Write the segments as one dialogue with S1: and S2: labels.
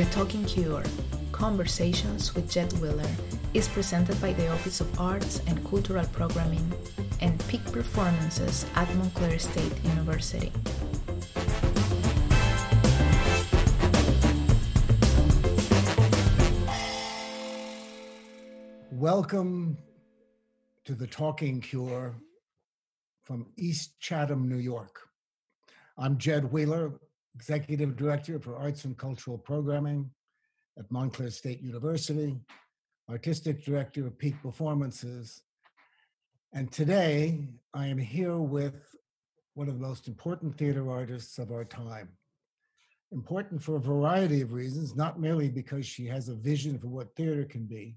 S1: The Talking Cure Conversations with Jed Wheeler is presented by the Office of Arts and Cultural Programming and Peak Performances at Montclair State University.
S2: Welcome to the Talking Cure from East Chatham, New York. I'm Jed Wheeler, Executive Director for Arts and Cultural Programming at Montclair State University, Artistic Director of Peak Performances. And today I am here with one of the most important theater artists of our time. Important for a variety of reasons, not merely because she has a vision for what theater can be,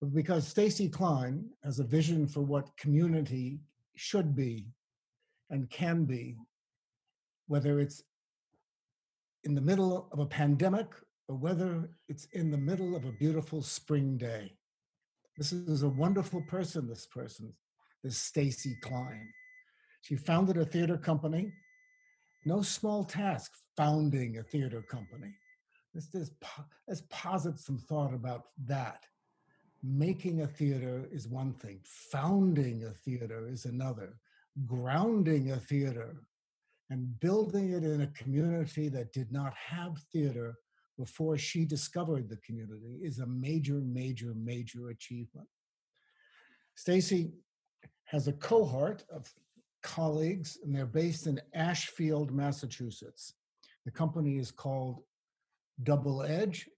S2: but because Stacy Klein has a vision for what community should be and can be, whether it's in the middle of a pandemic or whether it's in the middle of a beautiful spring day. This is a wonderful person, this person, this Stacy Klein. She founded a theater company. No small task founding a theater company. Let's just let's posit some thought about that making a theater is one thing, founding a theater is another, grounding a theater and building it in a community that did not have theater before she discovered the community is a major, major, major achievement. Stacy has a cohort of colleagues, and they're based in Ashfield, Massachusetts. The company is called Double Edge,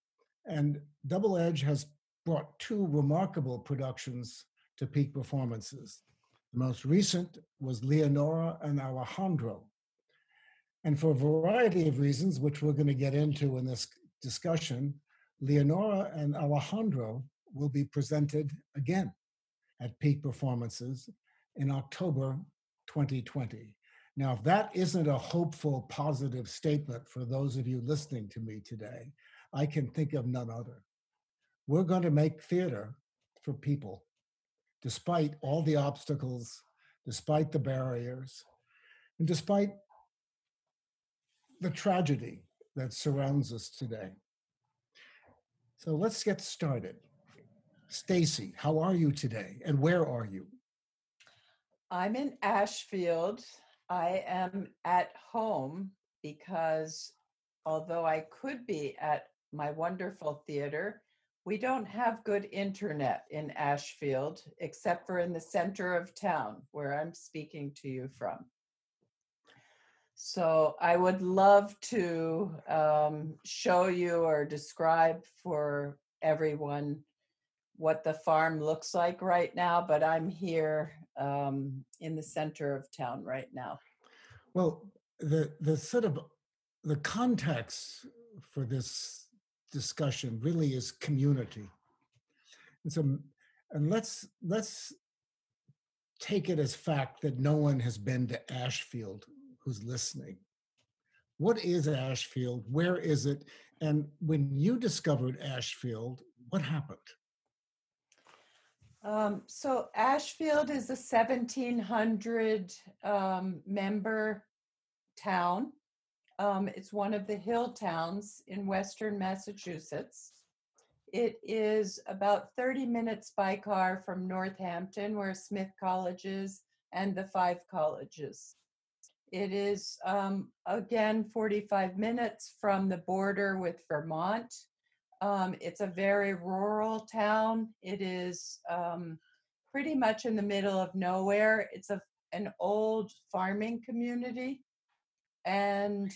S2: and Double Edge has brought two remarkable productions to peak performances. The most recent was Leonora and Alejandro. And for a variety of reasons, which we're going to get into in this discussion, Leonora and Alejandro will be presented again at peak performances in October 2020. Now, if that isn't a hopeful, positive statement for those of you listening to me today, I can think of none other we're going to make theater for people, despite all the obstacles, despite the barriers, and despite the tragedy that surrounds us today. So let's get started. Stacy, how are you today and where are you?
S3: I'm in Ashfield. I am at home because although I could be at my wonderful theater, we don't have good internet in Ashfield, except for in the center of town where I'm speaking to you from. So I would love to um, show you or describe for everyone what the farm looks like right now, but I'm here um, in the center of town right now.
S2: Well, the the sort of the context for this discussion really is community. And so, and let's let's take it as fact that no one has been to Ashfield who's listening. What is Ashfield? Where is it? And when you discovered Ashfield, what happened?
S3: Um, so Ashfield is a 1700 um, member town. Um, it's one of the hill towns in western Massachusetts. It is about 30 minutes by car from Northampton, where Smith College is, and the five colleges. It is, um, again, 45 minutes from the border with Vermont. Um, it's a very rural town. It is um, pretty much in the middle of nowhere. It's a, an old farming community. And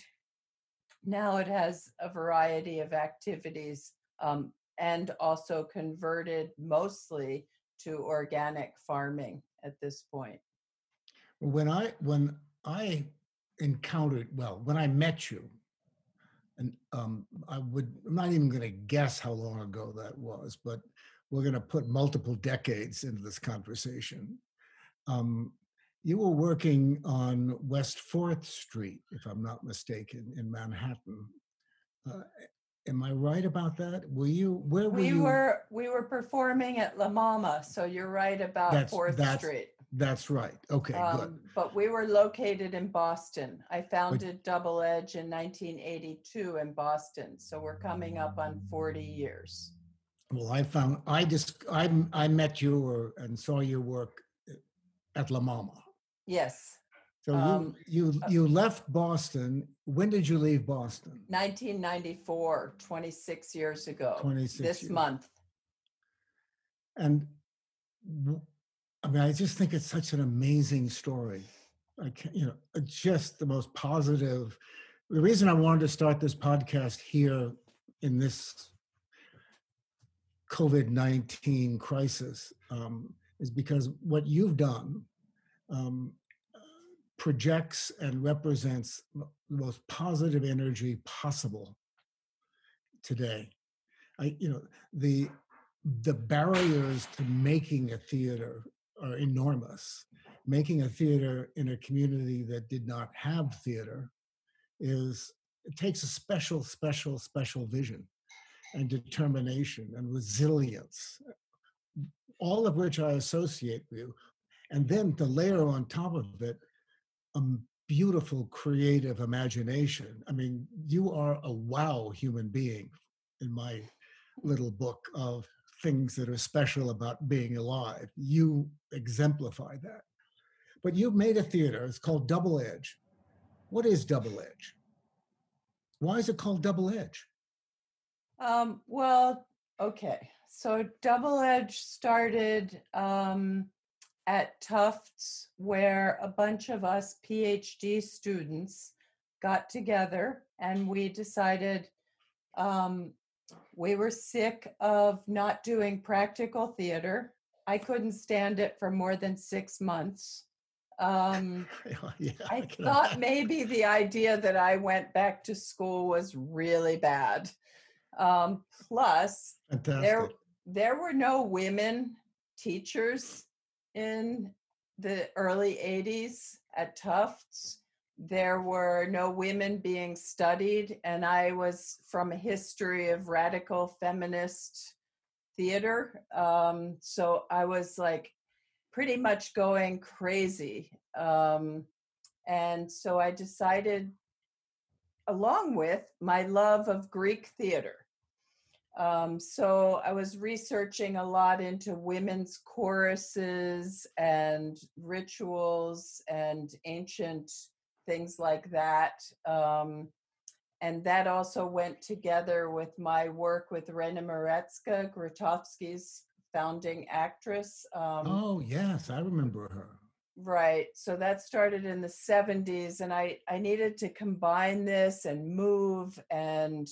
S3: now it has a variety of activities um, and also converted mostly to organic farming at this point.
S2: When I when I encountered well when I met you, and um, I would I'm not even going to guess how long ago that was, but we're going to put multiple decades into this conversation. Um, you were working on West 4th Street, if I'm not mistaken, in Manhattan. Uh, am I right about that? Were you, where were
S3: we
S2: you?
S3: were we were performing at La Mama, so you're right about
S2: That's-
S3: 4th
S2: that's-
S3: Street.
S2: That's right. Okay, good.
S3: Um, but we were located in Boston. I founded Double Edge in 1982 in Boston. So we're coming up on 40 years.
S2: Well, I found I just I I met you or and saw your work at La Mama.
S3: Yes,
S2: So
S3: Um,
S2: you you you left Boston. When did you leave Boston?
S3: 1994, 26 years ago.
S2: 26
S3: This
S2: years.
S3: month.
S2: And I mean, I just think it's such an amazing story. I can't, you know, just the most positive. The reason I wanted to start this podcast here in this COVID 19 crisis um, is because what you've done um, projects and represents the most positive energy possible today. I, you know, the the barriers to making a theater are enormous. Making a theater in a community that did not have theater is it takes a special, special, special vision and determination and resilience, all of which I associate with. And then to layer on top of it a beautiful creative imagination. I mean, you are a wow human being in my little book of things that are special about being alive. You exemplify that. But you've made a theater, it's called Double Edge. What is Double Edge? Why is it called Double Edge?
S3: Um, well, okay. So Double Edge started um, at Tufts, where a bunch of us PhD students got together and we decided um, we were sick of not doing practical theater. I couldn't stand it for more than six months. Um,
S2: yeah,
S3: I
S2: can
S3: thought maybe the idea that I went back to school was really bad. Um, plus,
S2: Fantastic.
S3: there there were no women teachers in the early 80s at Tufts. There were no women being studied, and I was from a history of radical feminist theater. Um, so I was like pretty much going crazy. Um, and so I decided, along with my love of Greek theater. Um, so I was researching a lot into women's choruses and rituals and ancient things like that. Um, and that also went together with my work with Rena Mirecka, Grotowski's founding actress. Um,
S2: oh, yes, I remember her.
S3: Right. So that started in the 70s, and I, I needed to combine this and move and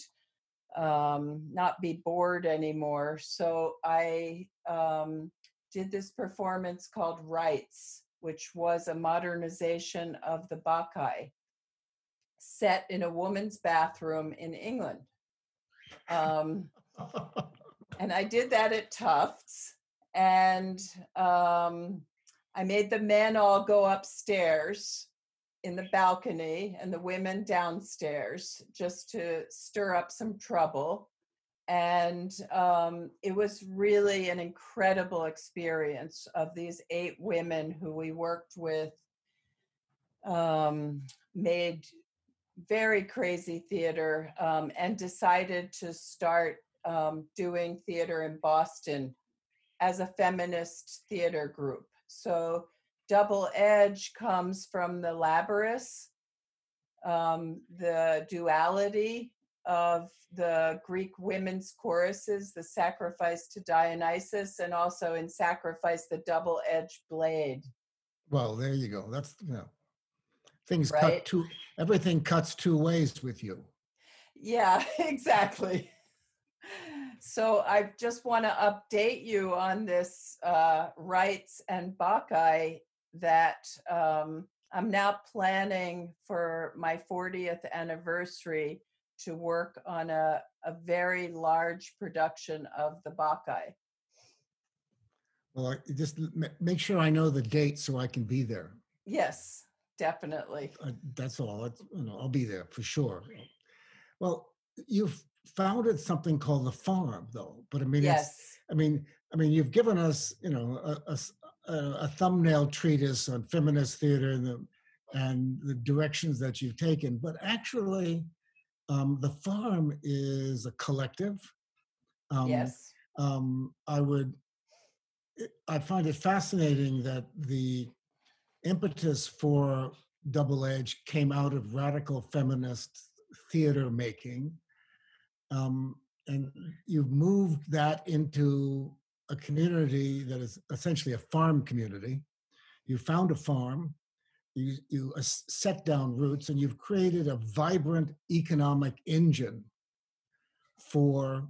S3: um, not be bored anymore. So I um, did this performance called Rights, which was a modernization of the Bacchae set in a woman's bathroom in England. Um, and I did that at Tufts. And um, I made the men all go upstairs in the balcony and the women downstairs just to stir up some trouble. And um, it was really an incredible experience of these eight women who we worked with, um, made very crazy theater, um, and decided to start um, doing theater in Boston as a feminist theater group. So double edge comes from the labyrinth, um, the duality of the Greek women's choruses, the sacrifice to Dionysus, and also in sacrifice, the double edged blade.
S2: well, there you go. That's, you know, things
S3: Right.
S2: cut two, everything cuts two ways with you.
S3: Yeah, exactly. So I just want to update you on this uh, rights and Bacchae that um, I'm now planning for my 40th anniversary to work on a, a very large production of the Bacchae.
S2: Well, just make sure I know the date so I can be there.
S3: Yes, definitely.
S2: Uh, that's all. That's, you know, I'll be there for sure. Well, you've founded something called the farm, though. But I mean,
S3: Yes.
S2: I mean, I mean, you've given us, you know, a a thumbnail treatise on feminist theater and the, and the directions that you've taken, but actually, um, the farm is a collective. Um,
S3: yes.
S2: Um, I would, I find it fascinating that the impetus for Double Edge came out of radical feminist theater making. Um, and you've moved that into a community that is essentially a farm community. You found a farm, you, you set down roots, and you've created a vibrant economic engine for,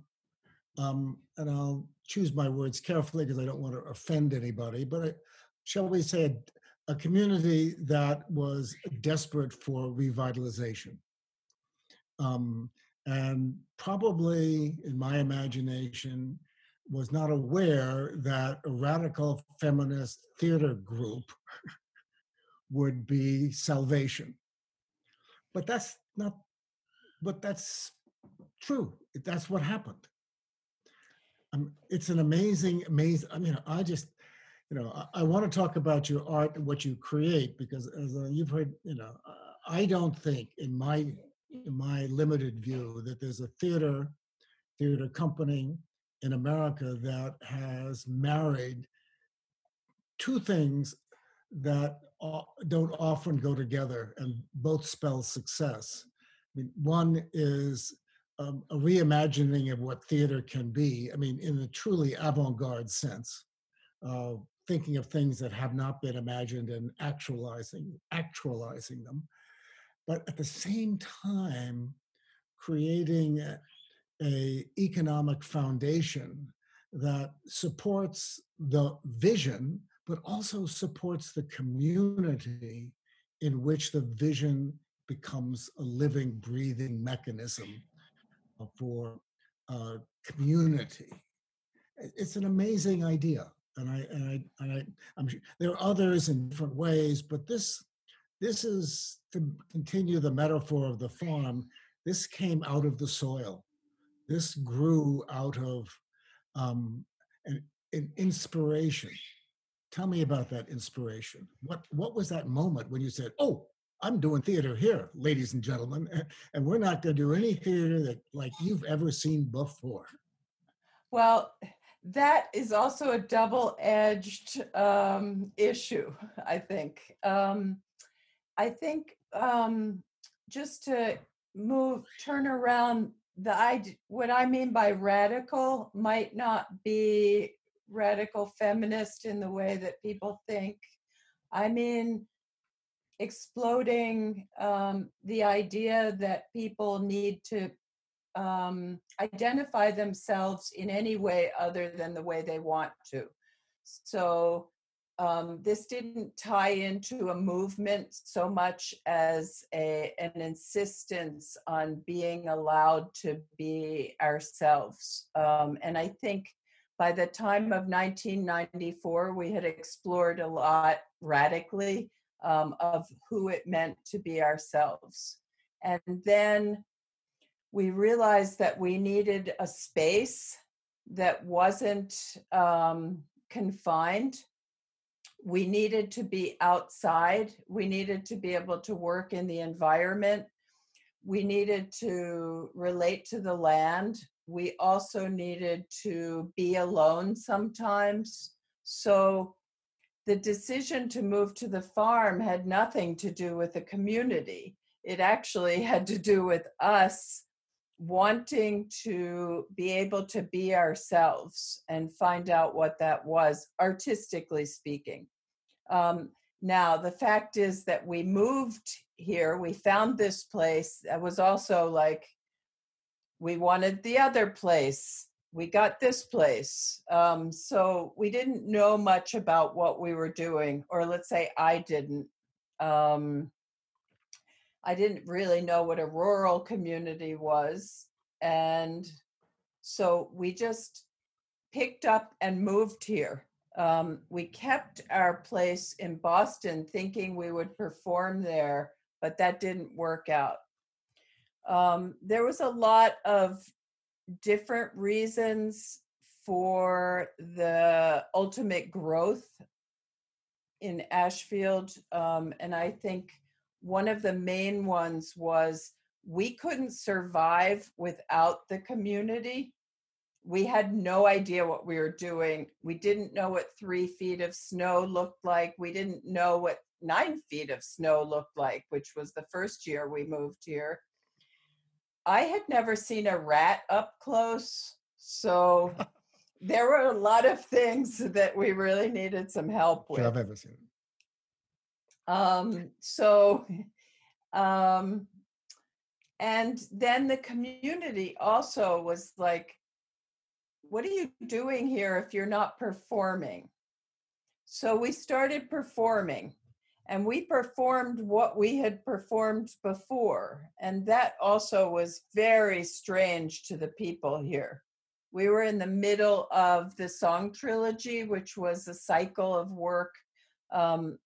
S2: um, and I'll choose my words carefully because I don't want to offend anybody, but it, shall we say a, a community that was desperate for revitalization. Um, and probably, in my imagination, was not aware that a radical feminist theater group would be salvation. But that's not, but that's true. That's what happened. Um, it's an amazing, amazing. I mean, I just, you know, I, I want to talk about your art and what you create because, as uh, you've heard, you know, I don't think, in my in my limited view, that there's a theater theater company in America that has married two things that don't often go together and both spell success. I mean, one is um, a reimagining of what theater can be. I mean, in a truly avant-garde sense, uh, thinking of things that have not been imagined and actualizing actualizing them, but at the same time, creating a economic foundation that supports the vision, but also supports the community in which the vision becomes a living, breathing mechanism for uh, community. It's an amazing idea, and I and I and I, I'm sure there are others in different ways, but this this is to continue the metaphor of the farm. This came out of the soil this grew out of um, an, an inspiration. Tell me about that inspiration. What what was that moment when you said, "Oh, I'm doing theater here, ladies and gentlemen, and we're not going to do any theater that like you've ever seen before."
S3: Well, that is also a double-edged um, issue. I think. Um, I think um, just to move, turn around the I what I mean by radical might not be radical feminist in the way that people think. I mean exploding um, the idea that people need to um, identify themselves in any way other than the way they want to. So um, this didn't tie into a movement so much as a, an insistence on being allowed to be ourselves. Um, and I think by the time of 1994, we had explored a lot radically um, of who it meant to be ourselves. And then we realized that we needed a space that wasn't um, confined we needed to be outside. We needed to be able to work in the environment. We needed to relate to the land. We also needed to be alone sometimes. So the decision to move to the farm had nothing to do with the community. It actually had to do with us wanting to be able to be ourselves and find out what that was, artistically speaking. Um, now, the fact is that we moved here, we found this place that was also like, we wanted the other place. We got this place. Um, so we didn't know much about what we were doing, or let's say I didn't. Um, I didn't really know what a rural community was. And so we just picked up and moved here um, we kept our place in Boston thinking we would perform there, but that didn't work out. Um, there was a lot of different reasons for the ultimate growth in Ashfield. Um, and I think one of the main ones was we couldn't survive without the community. We had no idea what we were doing. We didn't know what three feet of snow looked like. We didn't know what nine feet of snow looked like, which was the first year we moved here. I had never seen a rat up close. So there were a lot of things that we really needed some help with.
S2: Sure, I've ever seen.
S3: Um, so, um, and then the community also was like, what are you doing here if you're not performing? So we started performing and we performed what we had performed before. And that also was very strange to the people here. We were in the middle of the song trilogy, which was a cycle of work um,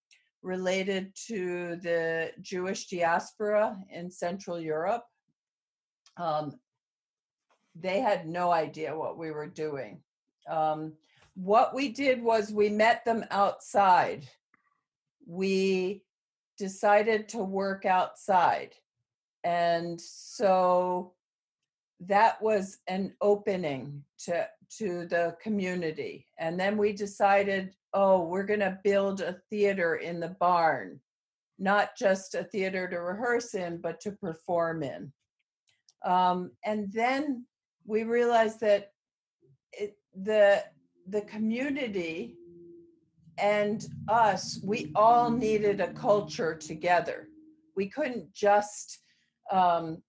S3: related to the Jewish diaspora in Central Europe. Um, they had no idea what we were doing. Um, what we did was we met them outside. We decided to work outside. And so that was an opening to to the community. And then we decided oh we're going to build a theater in the barn. Not just a theater to rehearse in but to perform in. Um, and then we realized that it, the the community and us we all needed a culture together we couldn't just um,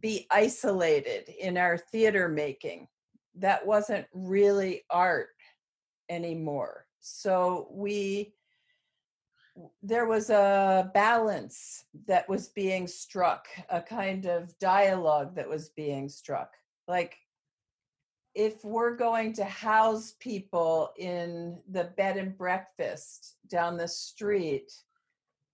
S3: be isolated in our theater making. That wasn't really art anymore. So we there was a balance that was being struck, a kind of dialogue that was being struck. Like if we're going to house people in the bed and breakfast down the street,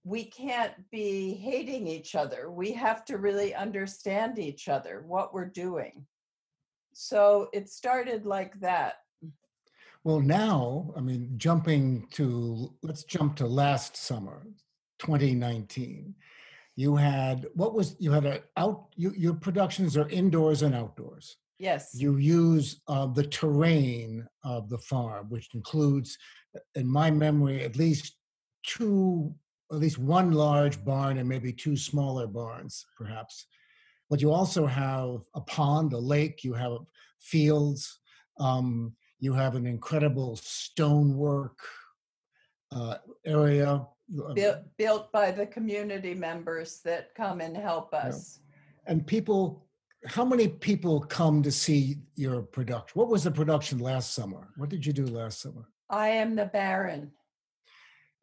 S3: we can't be hating each other. We have to really understand each other, what we're doing. So it started like that.
S2: Well, now, I mean, jumping to, let's jump to last summer, 2019. You had, what was, you had a out, you, your productions are indoors and outdoors.
S3: Yes.
S2: You use uh, the terrain of the farm, which includes, in my memory, at least two at least one large barn and maybe two smaller barns, perhaps. But you also have a pond, a lake, you have fields, um, you have an incredible stonework uh, area.
S3: Uh, built, built by the community members that come and help us.
S2: Yeah. And people, how many people come to see your production? What was the production last summer? What did you do last summer?
S3: I am the Baron.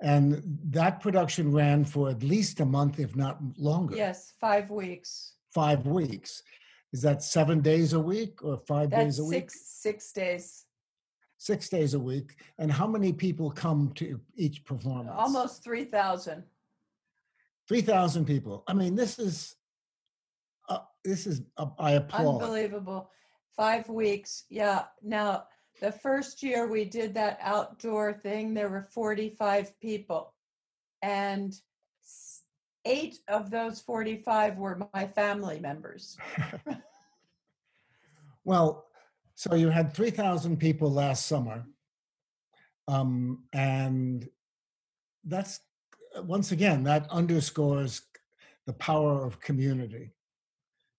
S2: And that production ran for at least a month, if not longer.
S3: Yes, five weeks.
S2: Five weeks. Is that seven days a week or five
S3: That's
S2: days a week?
S3: Six six days.
S2: Six days a week. And how many people come to each performance?
S3: Almost three thousand.
S2: Three thousand people. I mean, this is uh, this is uh, I applaud.
S3: Unbelievable. Five weeks. Yeah. Now the first year we did that outdoor thing, there were 45 people. And eight of those 45 were my family members.
S2: well, so you had 3,000 people last summer. Um, and that's, once again, that underscores the power of community.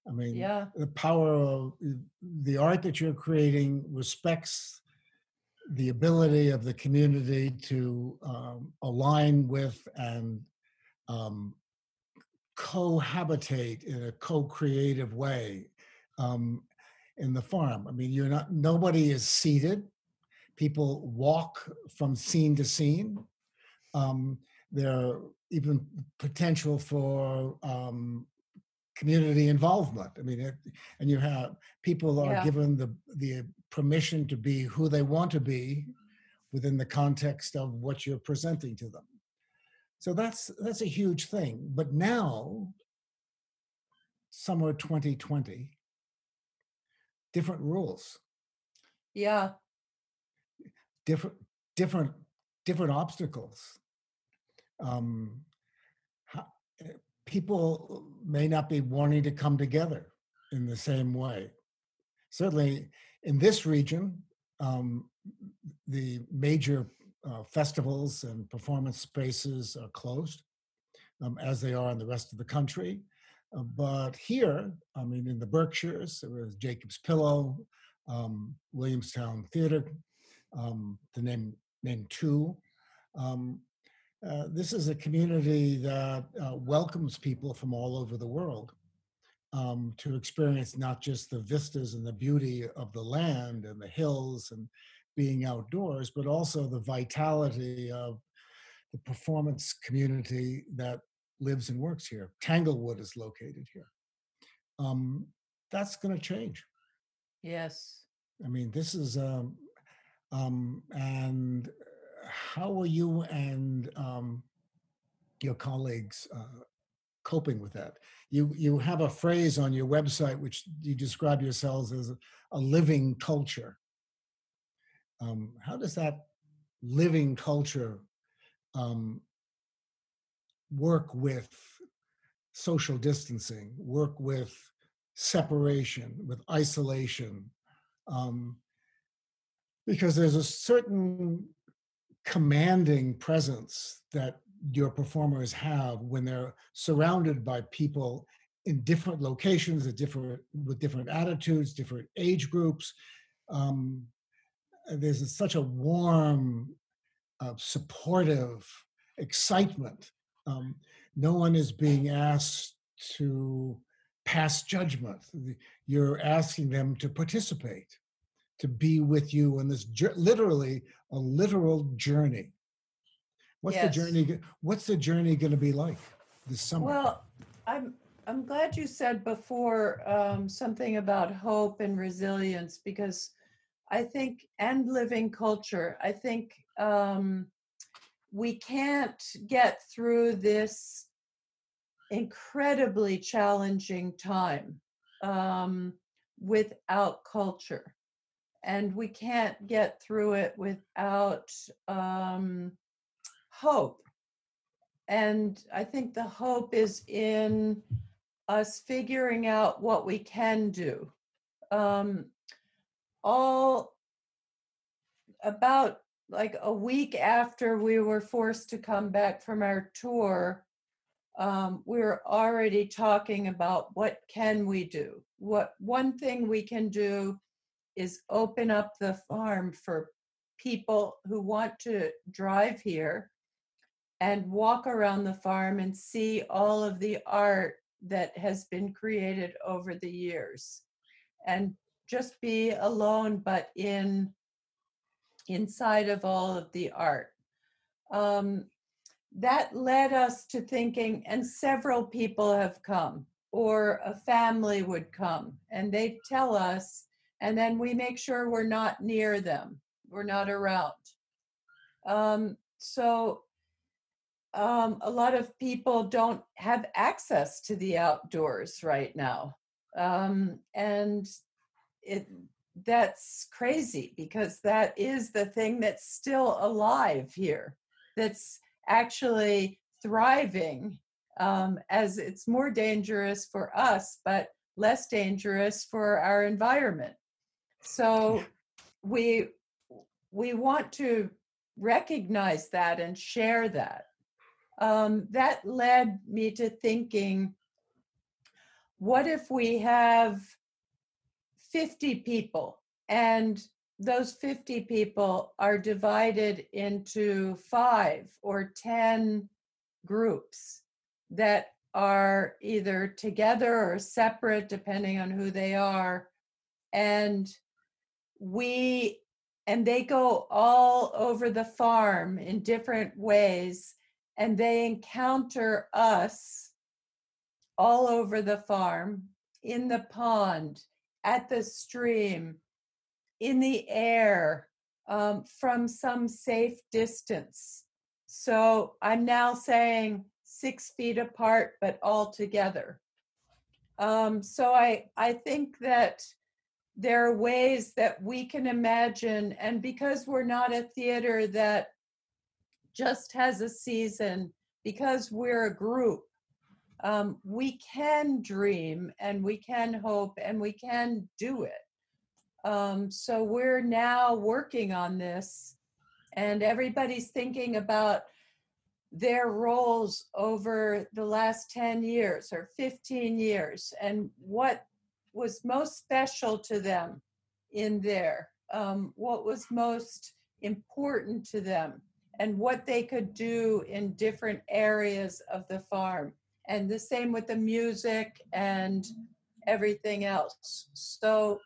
S2: I mean,
S3: yeah.
S2: the power of the art that you're creating respects the ability of the community to um, align with and um, cohabitate in a co-creative way um, in the farm. I mean, you're not nobody is seated. People walk from scene to scene. Um, there are even potential for um, community involvement. I mean, it, and you have people are yeah. given the the permission to be who they want to be within the context of what you're presenting to them. So that's that's a huge thing. But now, summer 2020, different rules.
S3: Yeah.
S2: Different different different obstacles. um, how, people may not be wanting to come together in the same way. Certainly, in this region, um, the major uh, festivals and performance spaces are closed, um, as they are in the rest of the country. Uh, but here, I mean, in the Berkshires, there was Jacob's Pillow, um, Williamstown Theater, um, to name name two. Um, uh, this is a community that uh, welcomes people from all over the world um, to experience not just the vistas and the beauty of the land and the hills and being outdoors, but also the vitality of the performance community that lives and works here. Tanglewood is located here. Um, that's going to change.
S3: Yes.
S2: I mean, this is, um, um, and how are you and um, your colleagues uh, coping with that? You you have a phrase on your website which you describe yourselves as a, living culture. Um, how does that living culture um, work with social distancing, work with separation, with isolation? Um, because there's a certain commanding presence that your performers have when they're surrounded by people in different locations at different with different attitudes different age groups um, there's such a warm uh, supportive excitement. Um, no one is being asked to pass judgment. You're asking them to participate to be with you in this literally a literal journey. What's yes. the journey? What's the journey going to be like this summer?
S3: Well, I'm I'm glad you said before um, something about hope and resilience because I think and living culture. I think um, we can't get through this incredibly challenging time um, without culture and we can't get through it without um, hope. And I think the hope is in us figuring out what we can do. Um, all about like a week after we were forced to come back from our tour, um, we we're already talking about what can we do. What one thing we can do is open up the farm for people who want to drive here and walk around the farm and see all of the art that has been created over the years. And just be alone but in inside of all of the art. Um, that led us to thinking and several people have come or a family would come and they tell us and then we make sure we're not near them, we're not around. Um, so um, a lot of people don't have access to the outdoors right now, um, and it that's crazy because that is the thing that's still alive here, that's actually thriving. Um, as it's more dangerous for us, but less dangerous for our environment. So we we want to recognize that and share that. Um, that led me to thinking, what if we have 50 people and those 50 people are divided into five or 10 groups that are either together or separate, depending on who they are. And we and they go all over the farm in different ways and they encounter us all over the farm in the pond at the stream in the air um, from some safe distance. So i'm now saying six feet apart but all together. Um, so i i think that there are ways that we can imagine, and because we're not a theater that just has a season because we're a group, um, we can dream and we can hope and we can do it. Um, so we're now working on this, and everybody's thinking about their roles over the last 10 years or 15 years and what was most special to them in there, um, what was most important to them, and what they could do in different areas of the farm. And the same with the music and everything else. So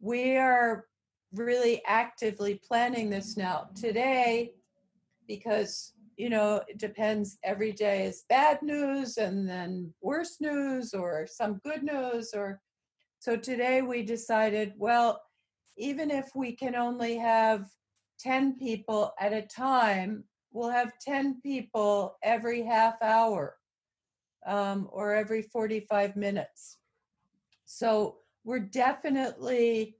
S3: we are really actively planning this now. Today, because you know, it depends. Every day is bad news and then worse news or some good news. Or so today we decided, well, even if we can only have 10 people at a time, we'll have 10 people every half hour um, or every 45 minutes. So we're definitely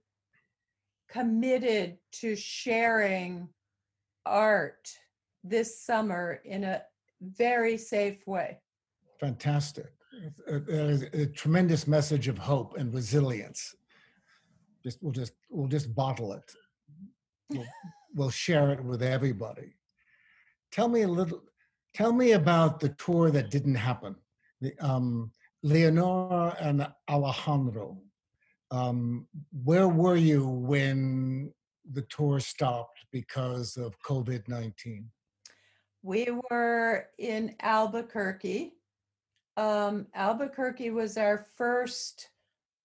S3: committed to sharing art this summer in a very safe way.
S2: Fantastic. A, a, tremendous message of hope and resilience. Just we'll just we'll just bottle it. We'll, we'll share it with everybody. Tell me a little. Tell me about the tour that didn't happen. The, um, Leonora and Alejandro. Um, where were you when the tour stopped because of COVID 19?
S3: We were in Albuquerque. Um, Albuquerque was our first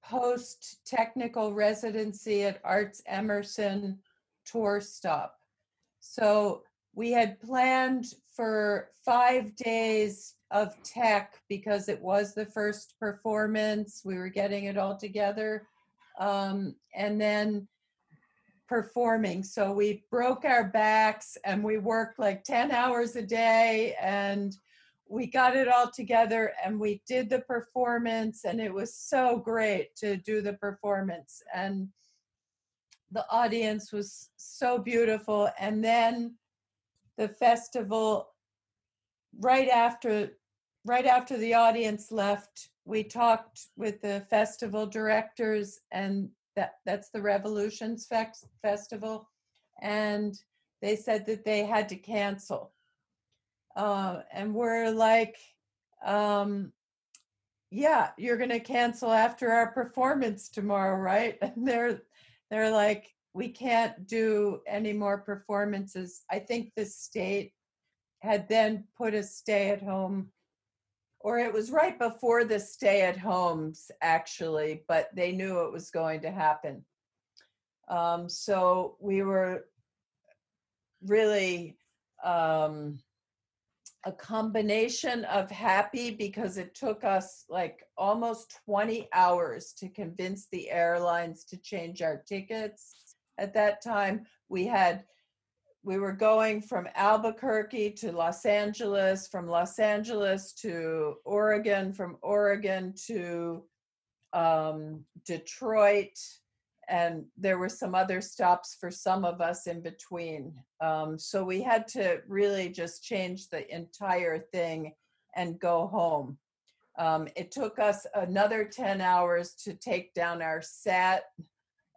S3: post technical residency at ArtsEmerson tour stop. So we had planned for five days of tech because it was the first performance. We were getting it all together. Um, and then performing. So we broke our backs and we worked like 10 hours a day and we got it all together and we did the performance and it was so great to do the performance. And the audience was so beautiful. And then the festival right after right after the audience left we talked with the festival directors and that that's the Revolutions Festival, and they said that they had to cancel. Uh, and we're like, um, yeah, you're to cancel after our performance tomorrow, right? And they're they're like, we can't do any more performances. I think the state had then put a stay at home or it was right before the stay at homes actually but they knew it was going to happen um, so we were really um, a combination of happy because it took us like almost 20 hours to convince the airlines to change our tickets at that time. We had we were going from Albuquerque to Los Angeles, from Los Angeles to Oregon, from Oregon to um, Detroit, and there were some other stops for some of us in between. Um, so we had to really just change the entire thing and go home. Um, it took us another 10 hours to take down our set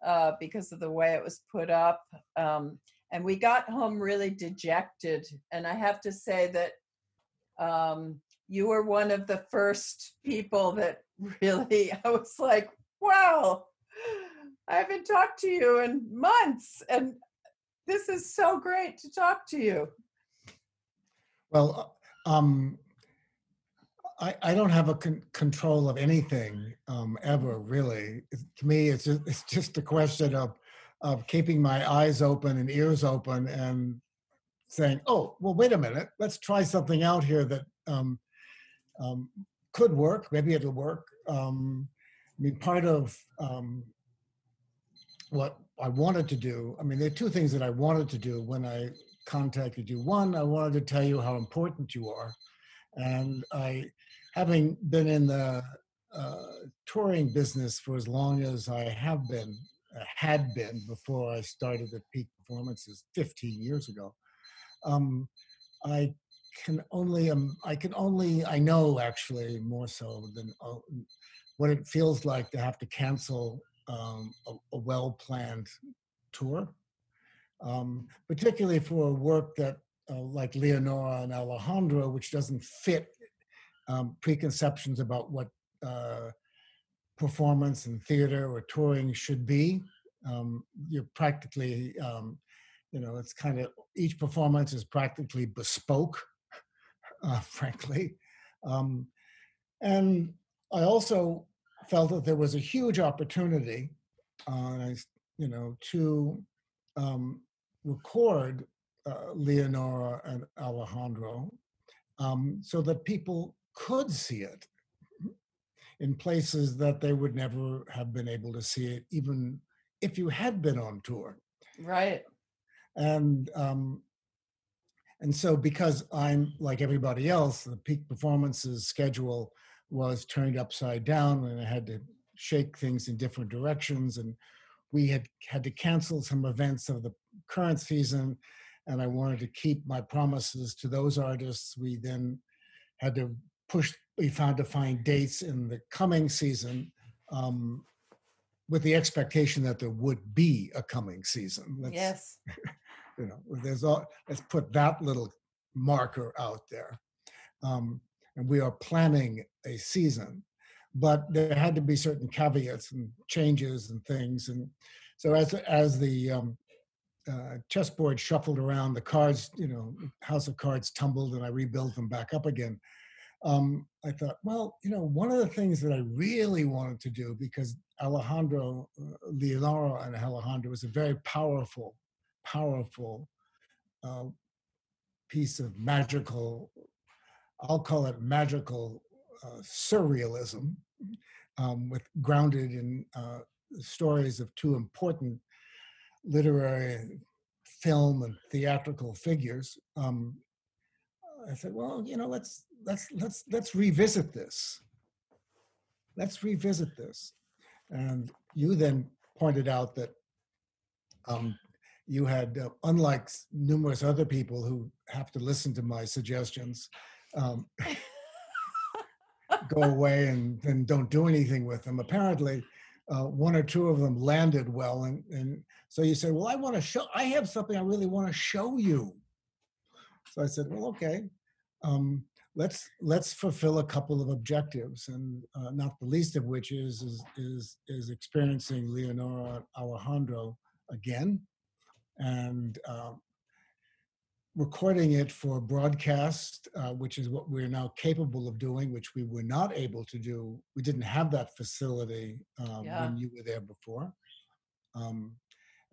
S3: uh, because of the way it was put up. Um, and we got home really dejected. And I have to say that um, you were one of the first people that really, I was like, wow, I haven't talked to you in months. And this is so great to talk to you.
S2: Well, uh, um, I, I don't have a con- control of anything um, ever, really. to me, it's just, it's just a question of of keeping my eyes open and ears open and saying, "Oh, well, wait a minute, let's try something out here that um, um, could work. Maybe it'll work." Um, I mean, part of um, what I wanted to do. I mean, there are two things that I wanted to do when I contacted you. One, I wanted to tell you how important you are, and I, having been in the uh, touring business for as long as I have been, had been before I started at Peak Performances 15 years ago. Um, I can only um, I can only I know actually more so than uh, what it feels like to have to cancel um, a, a well planned tour, um, particularly for a work that uh, like Leonora and Alejandro, which doesn't fit um, preconceptions about what uh, performance and theater or touring should be. Um, you're practically, um, you know, it's kind of each performance is practically bespoke, uh, frankly. Um, and I also felt that there was a huge opportunity, uh, you know, to um, record uh, Leonora and Alejandro um, so that people could see it in places that they would never have been able to see it, even if you had been on tour.
S3: Right.
S2: And um, and so because I'm like everybody else, the peak performances schedule was turned upside down, and I had to shake things in different directions. And we had had to cancel some events of the current season, and I wanted to keep my promises to those artists. We then had to push we found to find dates in the coming season um, with the expectation that there would be a coming season.
S3: Let's, yes.
S2: you know, there's all, let's put that little marker out there. Um, and we are planning a season, but there had to be certain caveats and changes and things. And so as, as the um, uh, chessboard shuffled around, the cards, you know, house of cards tumbled and I rebuilt them back up again um, I thought, well, you know, one of the things that I really wanted to do because Alejandro, uh, Leonora and Alejandro was a very powerful, powerful uh, piece of magical, I'll call it magical uh, surrealism, um, with grounded in uh, stories of two important literary, film, and theatrical figures. Um, I said, well, you know, let's let's let's let's revisit this. Let's revisit this. And you then pointed out that um, you had, uh, unlike numerous other people who have to listen to my suggestions, um, go away and then don't do anything with them. Apparently, uh, one or two of them landed well, and, and so you said, "Well, I want to show. I have something I really want to show you." So I said, "Well, okay." Um, let's let's fulfill a couple of objectives, and uh, not the least of which is is is, is experiencing Leonora Alejandro again, and uh, recording it for broadcast, uh, which is what we're now capable of doing, which we were not able to do. We didn't have that facility um, yeah. when you were there before. Um,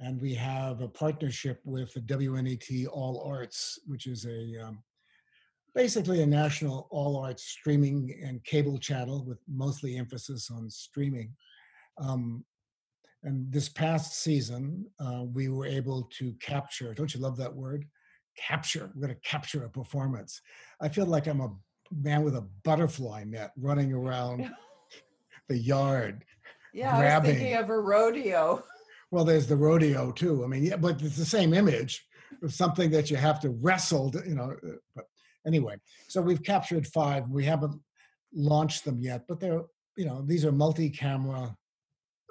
S2: and we have a partnership with the WNET All Arts, which is a um, basically a national all arts streaming and cable channel with mostly emphasis on streaming. Um, and this past season, uh, we were able to capture, don't you love that word? Capture. We're going to capture a performance. I feel like I'm a man with a butterfly net running around the yard.
S3: Yeah, grabbing. I was thinking of a rodeo.
S2: Well, there's the rodeo too. I mean, yeah, but it's the same image of something that you have to wrestle, to, you know. Uh, but anyway, so we've captured five. We haven't launched them yet, but they're you know these are multi-camera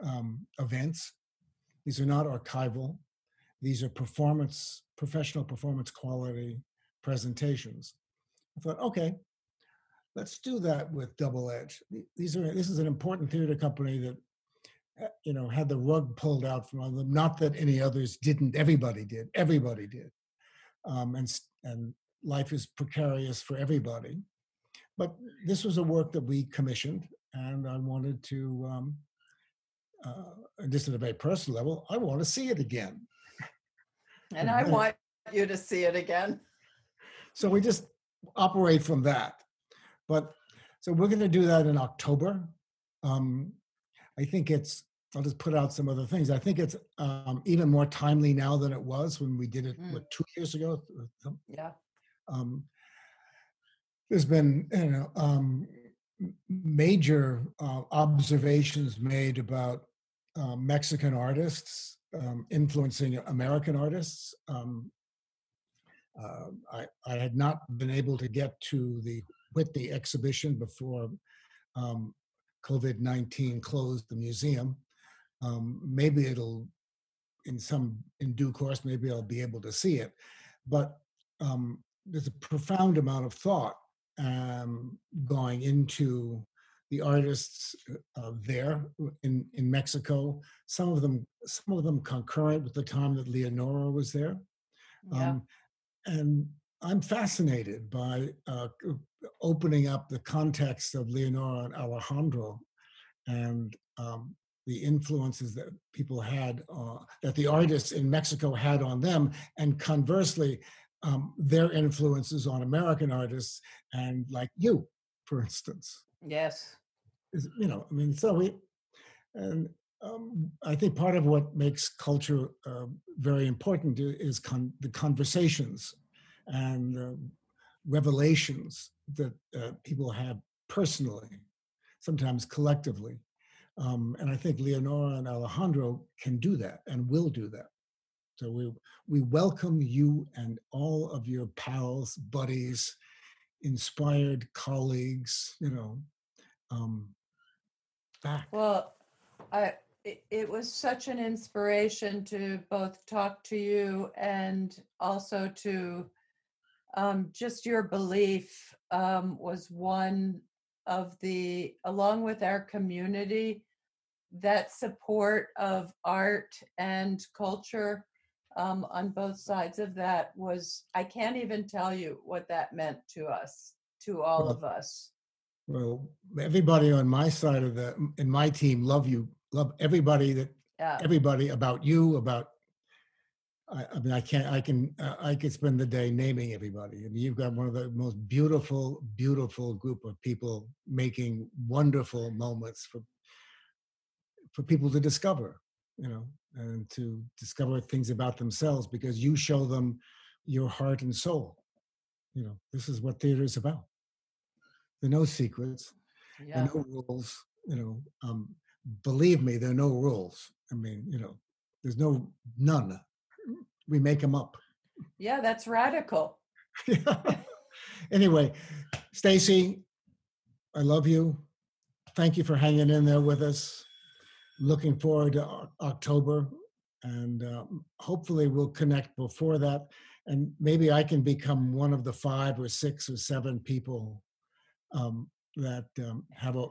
S2: um, events. These are not archival. These are performance, professional performance quality presentations. I thought, okay, let's do that with Double Edge. These are this is an important theater company that eh, you know had the rug pulled out from under them. Not that any others didn't. Everybody did. Everybody did. Um, and and life is precarious for everybody. But this was a work that we commissioned, and I wanted to, um, uh, just at a very personal level, I want to see it again.
S3: And I want you to see it again.
S2: So we just operate from that. But so we're going to do that in October. Um, I think it's I'll just put out some other things. I think it's um, even more timely now than it was when we did it mm. what two years ago.
S3: Yeah.
S2: Um, there's been you know um, major uh, observations made about uh, Mexican artists um, influencing American artists. Um, Uh, I, I had not been able to get to the Whitney exhibition before um, COVID 19 closed the museum. Um, maybe it'll, in some, in due course, maybe I'll be able to see it. But um, there's a profound amount of thought going into the artists uh, there in, in Mexico. Some of them, some of them concurrent with the time that Leonora was there.
S3: Yeah.
S2: Um, and I'm fascinated by uh, opening up the context of Leonora and Alejandro and um, the influences that people had, uh, that the artists in Mexico had on them, and conversely, um, their influences on American artists, and like you, for instance.
S3: yes.
S2: You know, I mean, so we, and um, I think part of what makes culture uh, very important is con- the conversations and uh, revelations that uh, people have personally, sometimes collectively. Um, and I think Leonora and Alejandro can do that and will do that. So we we welcome you and all of your pals, buddies, inspired colleagues, you know, um, back.
S3: Well, I it, it was such an inspiration to both talk to you and also to um, just your belief um, was one of the along with our community that support of art and culture um, on both sides of that was i can't even tell you what that meant to us to all of us
S2: Well, everybody on my side of the in my team love you, love everybody that
S3: yeah
S2: everybody about you about. I, I mean, I can't. I can. Uh, I could spend the day naming everybody. I mean, you've got one of the most beautiful, beautiful group of people making wonderful moments for for people to discover. You know, and to discover things about themselves because you show them your heart and soul. You know, this is what theater is about. There are no secrets.
S3: yeah
S2: There are no rules. You know, um, believe me, there are no rules. I mean, you know, there's no none. We make them up.
S3: yeah that's radical
S2: anyway, Stacy, I love you. Thank you for hanging in there with us. Looking forward to October, and um, hopefully we'll connect before that. And maybe I can become one of the five or six or seven people um, that um, have a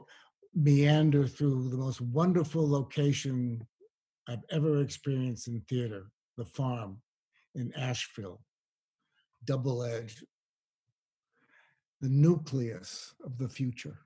S2: meander through the most wonderful location I've ever experienced in theater, the farm in Ashfield, double edged, the nucleus of the future.